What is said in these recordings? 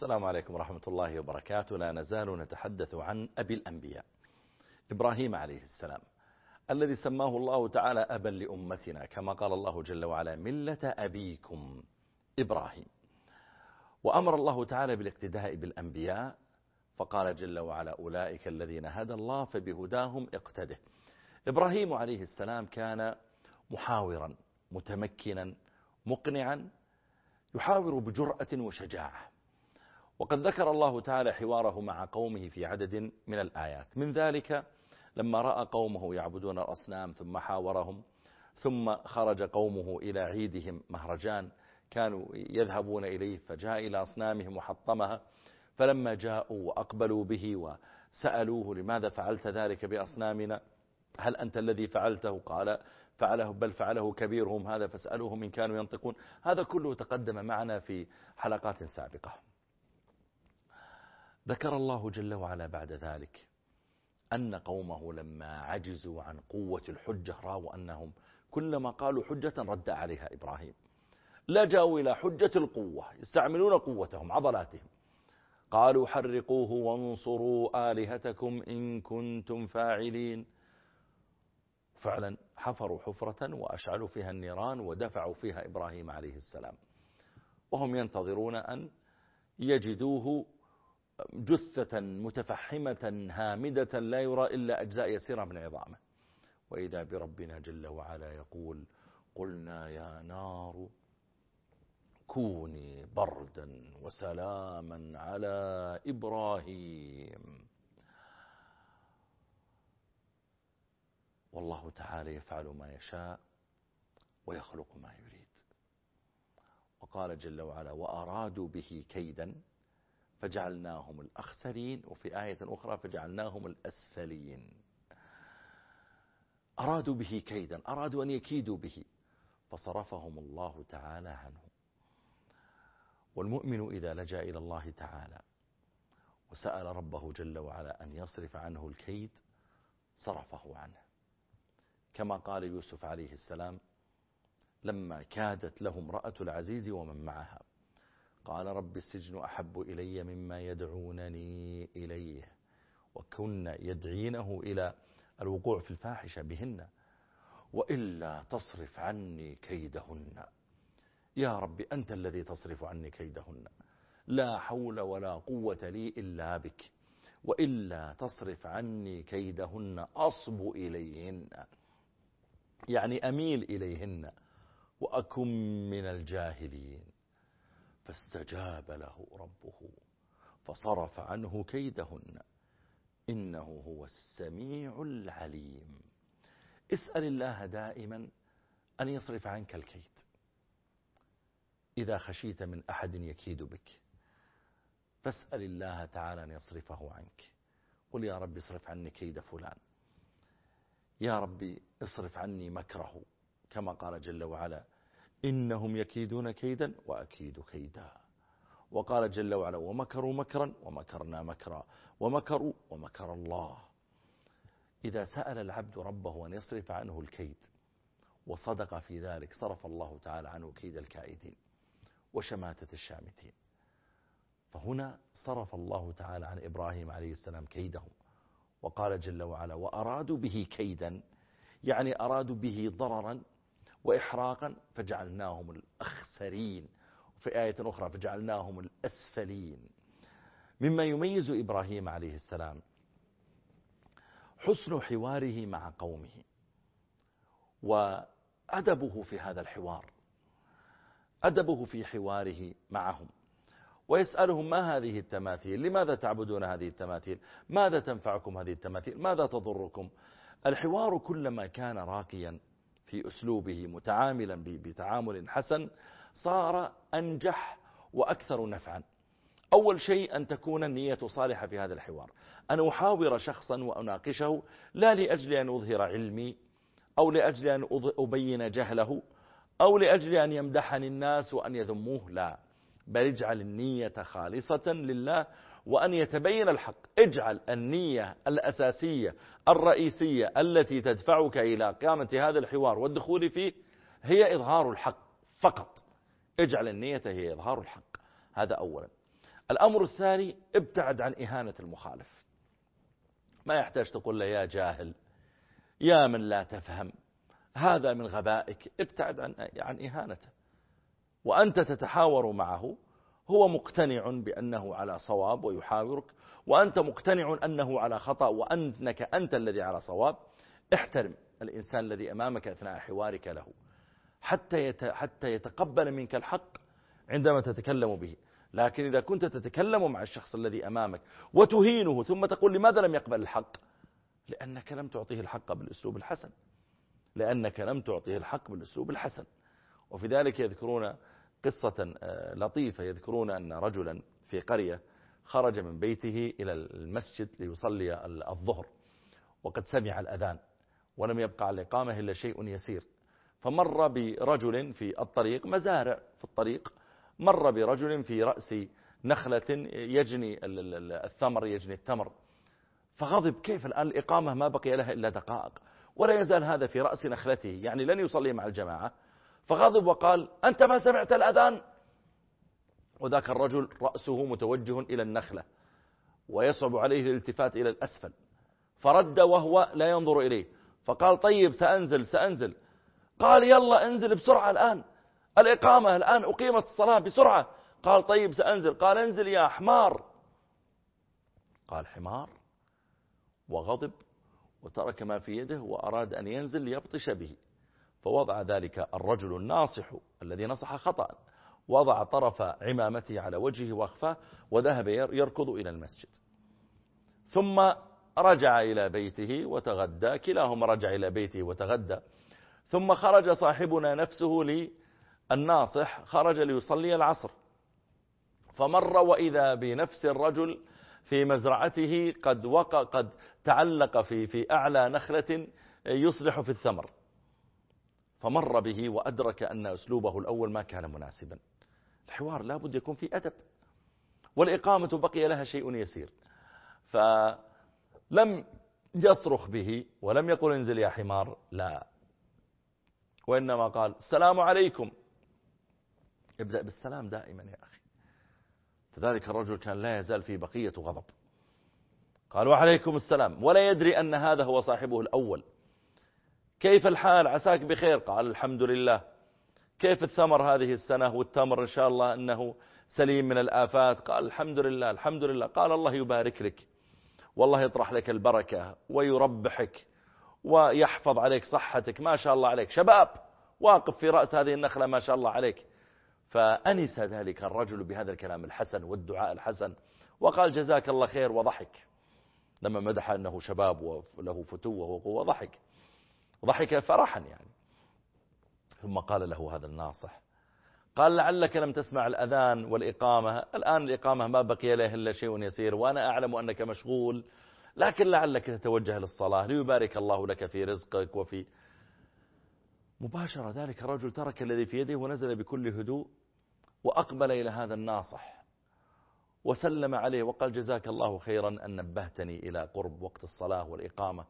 السلام عليكم ورحمة الله وبركاته. لا نزال نتحدث عن أبي الأنبياء. إبراهيم عليه السلام الذي سماه الله تعالى أبا لأمتنا كما قال الله جل وعلا ملة أبيكم إبراهيم. وأمر الله تعالى بالاقتداء بالأنبياء فقال جل وعلا أولئك الذين هدى الله فبهداهم اقتده. إبراهيم عليه السلام كان محاورا متمكنا مقنعا يحاور بجرأة وشجاعة. وقد ذكر الله تعالى حواره مع قومه في عدد من الآيات. من ذلك لما رأى قومه يعبدون الأصنام ثم حاورهم ثم خرج قومه إلى عيدهم مهرجان كانوا يذهبون إليه فجاء إلى أصنامهم وحطمها فلما جاءوا وأقبلوا به وسألوه لماذا فعلت ذلك بأصنامنا؟ هل أنت الذي فعلته؟ قال فعله بل فعله كبيرهم هذا فاسألوهم إن كانوا ينطقون. هذا كله تقدم معنا في حلقات سابقة. ذكر الله جل وعلا بعد ذلك أن قومه لما عجزوا عن قوة الحجة رأوا أنهم كلما قالوا حجة رد عليها إبراهيم. لجأوا إلى حجة القوة يستعملون قوتهم عضلاتهم. قالوا حرقوه وانصروا آلهتكم إن كنتم فاعلين. فعلا حفروا حفرة وأشعلوا فيها النيران ودفعوا فيها إبراهيم عليه السلام. وهم ينتظرون أن يجدوه جثة متفحمة هامدة لا يرى إلا أجزاء يسيرة من عظامه. وإذا بربنا جل وعلا يقول قلنا يا نار كوني بردا وسلاما على إبراهيم. والله تعالى يفعل ما يشاء ويخلق ما يريد. وقال جل وعلا وأرادوا به كيدا فجعلناهم الأخسرين وفي آية أخرى فجعلناهم الأسفلين. أرادوا به كيدا أرادوا أن يكيدوا به. فصرفهم الله تعالى عنه. والمؤمن إذا لجأ إلى الله تعالى وسأل ربه جل وعلا أن يصرف عنه الكيد صرفه عنه. كما قال يوسف عليه السلام لما كادت له امرأة العزيز ومن معها. قال رب السجن أحب إلي مما يدعونني إليه وكن يدعينه إلى الوقوع في الفاحشة بهن وإلا تصرف عني كيدهن. يا رب أنت الذي تصرف عني كيدهن. لا حول ولا قوة لي إلا بك. وإلا تصرف عني كيدهن. أصب إليهن. يعني أميل إليهن. وأكن من الجاهلين. فاستجاب له ربه فصرف عنه كيدهن. إنه هو السميع العليم. اسأل الله دائما أن يصرف عنك الكيد. إذا خشيت من أحد يكيد بك فاسأل الله تعالى أن يصرفه عنك. قل يا رب اصرف عني كيد فلان. يا ربي اصرف عني مكره كما قال جل وعلا إنهم يكيدون كيدا وأكيد كيدا. وقال جل وعلا ومكروا مكرا ومكرنا مكرا ومكروا ومكر الله. إذا سأل العبد ربه أن يصرف عنه الكيد وصدق في ذلك صرف الله تعالى عنه كيد الكائدين وشماتة الشامتين. فهنا صرف الله تعالى عن إبراهيم عليه السلام كيدهم. وقال جل وعلا وأرادوا به كيدا يعني أرادوا به ضررا وإحراقا فجعلناهم الأخسرين. وفي آية أخرى فجعلناهم الأسفلين. مما يميز إبراهيم عليه السلام حسن حواره مع قومه وأدبه في هذا الحوار. أدبه في حواره معهم. ويسألهم ما هذه التماثيل؟ لماذا تعبدون هذه التماثيل؟ ماذا تنفعكم هذه التماثيل؟ ماذا تضركم؟ الحوار كلما كان راقيا في أسلوبه متعاملا بتعامل حسن صار أنجح وأكثر نفعا. أول شيء أن تكون النية صالحة في هذا الحوار. أن أحاور شخصا وأناقشه لا لأجل أن أظهر علمي أو لأجل أن أبين جهله أو لأجل أن يمدحني الناس وأن يذموه لا. بل اجعل النية خالصة لله وأن يتبين الحق. اجعل النية الأساسية الرئيسية التي تدفعك إلى قامة هذا الحوار والدخول فيه هي إظهار الحق فقط. اجعل النية هي إظهار الحق. هذا أولا. الأمر الثاني ابتعد عن إهانة المخالف. ما يحتاج تقول له يا جاهل يا من لا تفهم هذا من غبائك. ابتعد عن, عن إهانته. وأنت تتحاور معه هو مقتنع بأنه على صواب ويحاورك وأنت مقتنع أنه على خطأ وأنك أنت الذي على صواب. احترم الإنسان الذي أمامك أثناء حوارك له. حتى حتى يتقبل منك الحق عندما تتكلم به. لكن إذا كنت تتكلم مع الشخص الذي أمامك وتهينه ثم تقول لماذا لم يقبل الحق؟ لأنك لم تعطيه الحق بالأسلوب الحسن. لأنك لم تعطيه الحق بالأسلوب الحسن. وفي ذلك يذكرون قصة آه، لطيفة. يذكرون أن رجلا في قرية خرج من بيته إلى المسجد ليصلي الظهر وقد سمع الأذان ولم يبقى على الإقامة إلا شيء يسير. فمر برجل في الطريق مزارع في الطريق مر برجل في رأس نخلة يجني الثمر يجني التمر. فغضب كيف الآن الإقامة؟ ما بقي لها إلا دقائق. ولا يزال هذا في رأس نخلته يعني لن يصلي مع الجماعة. فغضب وقال أنت ما سمعت الأذان؟ وذاك الرجل رأسه متوجه إلى النخلة ويصعب عليه الالتفات إلى الأسفل فرد وهو لا ينظر إليه فقال طيب سأنزل سأنزل. قال يلا انزل بسرعة الآن الإقامة الآن أقيمت الصلاة بسرعة. قال طيب سأنزل. قال انزل يا حمار. قال حمار. وغضب وترك ما في يده وأراد أن ينزل ليبطش به. فوضع ذلك الرجل الناصح الذي نصح خطأ وضع طرف عمامته على وجهه وأخفاه وذهب يركض إلى المسجد. ثم رجع إلى بيته وتغدى كلاهما رجع إلى بيته وتغدى. ثم خرج صاحبنا نفسه للناصح خرج ليصلي العصر. فمر وإذا بنفس الرجل في مزرعته قد وقع قد تعلق في في أعلى نخلة يصلح في الثمر. فمر به وأدرك أن أسلوبه الأول ما كان مناسبا. الحوار لابد يكون في أدب. والإقامة بقي لها شيء يسير. فلم يصرخ به ولم يقل انزل يا حمار لا. وإنما قال السلام عليكم. ابدأ بالسلام دائما يا أخي. فذلك الرجل كان لا يزال في بقية غضب. قال وعليكم السلام. ولا يدري أن هذا هو صاحبه الأول. كيف الحال؟ عساك بخير؟ قال الحمد لله. كيف الثمر هذه السنة والتمر إن شاء الله أنه سليم من الآفات؟ قال الحمد لله الحمد لله. قال الله يبارك لك والله يطرح لك البركة ويربحك ويحفظ عليك صحتك. ما شاء الله عليك. شباب واقف في رأس هذه النخلة ما شاء الله عليك. فأنس ذلك الرجل بهذا الكلام الحسن والدعاء الحسن وقال جزاك الله خير وضحك. لما مدح أنه شباب وله فتوة وقوة ضحك. ضحك فرحا يعني. ثم قال له هذا الناصح قال لعلك لم تسمع الأذان والإقامة. الآن الإقامة ما بقي له إلا شيء يسير وأنا أعلم أنك مشغول لكن لعلك تتوجه للصلاة. ليبارك الله لك في رزقك وفي مباشرة ذلك الرجل ترك الذي في يده ونزل بكل هدوء وأقبل إلى هذا الناصح وسلم عليه وقال جزاك الله خيرا أن نبهتني إلى قرب وقت الصلاة والإقامة.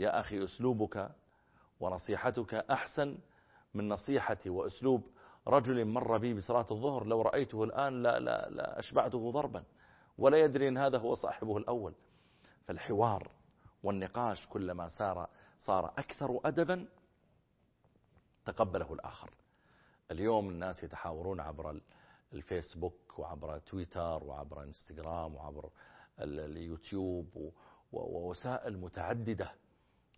يا أخي أسلوبك ونصيحتك أحسن من نصيحتي. وأسلوب رجل مر بي بصلاة الظهر لو رأيته الآن لا, لا, لا أشبعته ضربا ولا يدري أن هذا هو صاحبه الأول. فالحوار والنقاش كلما صار صار أكثر أدبا تقبله الآخر. اليوم الناس يتحاورون عبر الفيسبوك وعبر تويتر وعبر إنستغرام وعبر اليوتيوب ووسائل متعددة.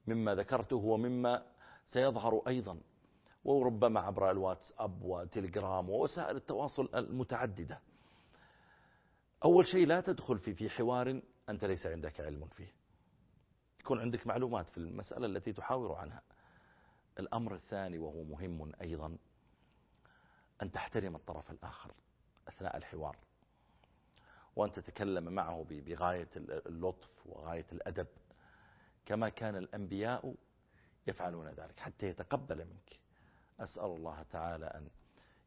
مما ذكرته ومما سيظهر أيضا. وربما عبر الواتساب وتليجرام ووسائل التواصل المتعددة. أول شيء لا تدخل في في حوار أنت ليس عندك علم فيه. يكون عندك معلومات في المسألة التي تحاور عنها. الأمر الثاني وهو مهم أيضا أن تحترم الطرف الآخر أثناء الحوار. وأن تتكلم معه بغاية اللطف وغاية الأدب. كما كان الأنبياء يفعلون ذلك حتى يتقبل منك. أسأل الله تعالى أن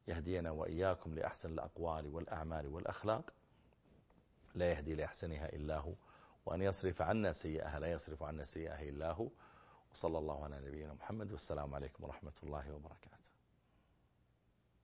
يهدينا وإياكم لأحسن الأقوال والأعمال والأخلاق. لا يهدي لأحسنها إلا هو وأن يصرف عنا سيئها لا يصرف عنا سيئها إلا هو. وصلى الله على نبينا محمد والسلام عليكم ورحمة الله وبركاته.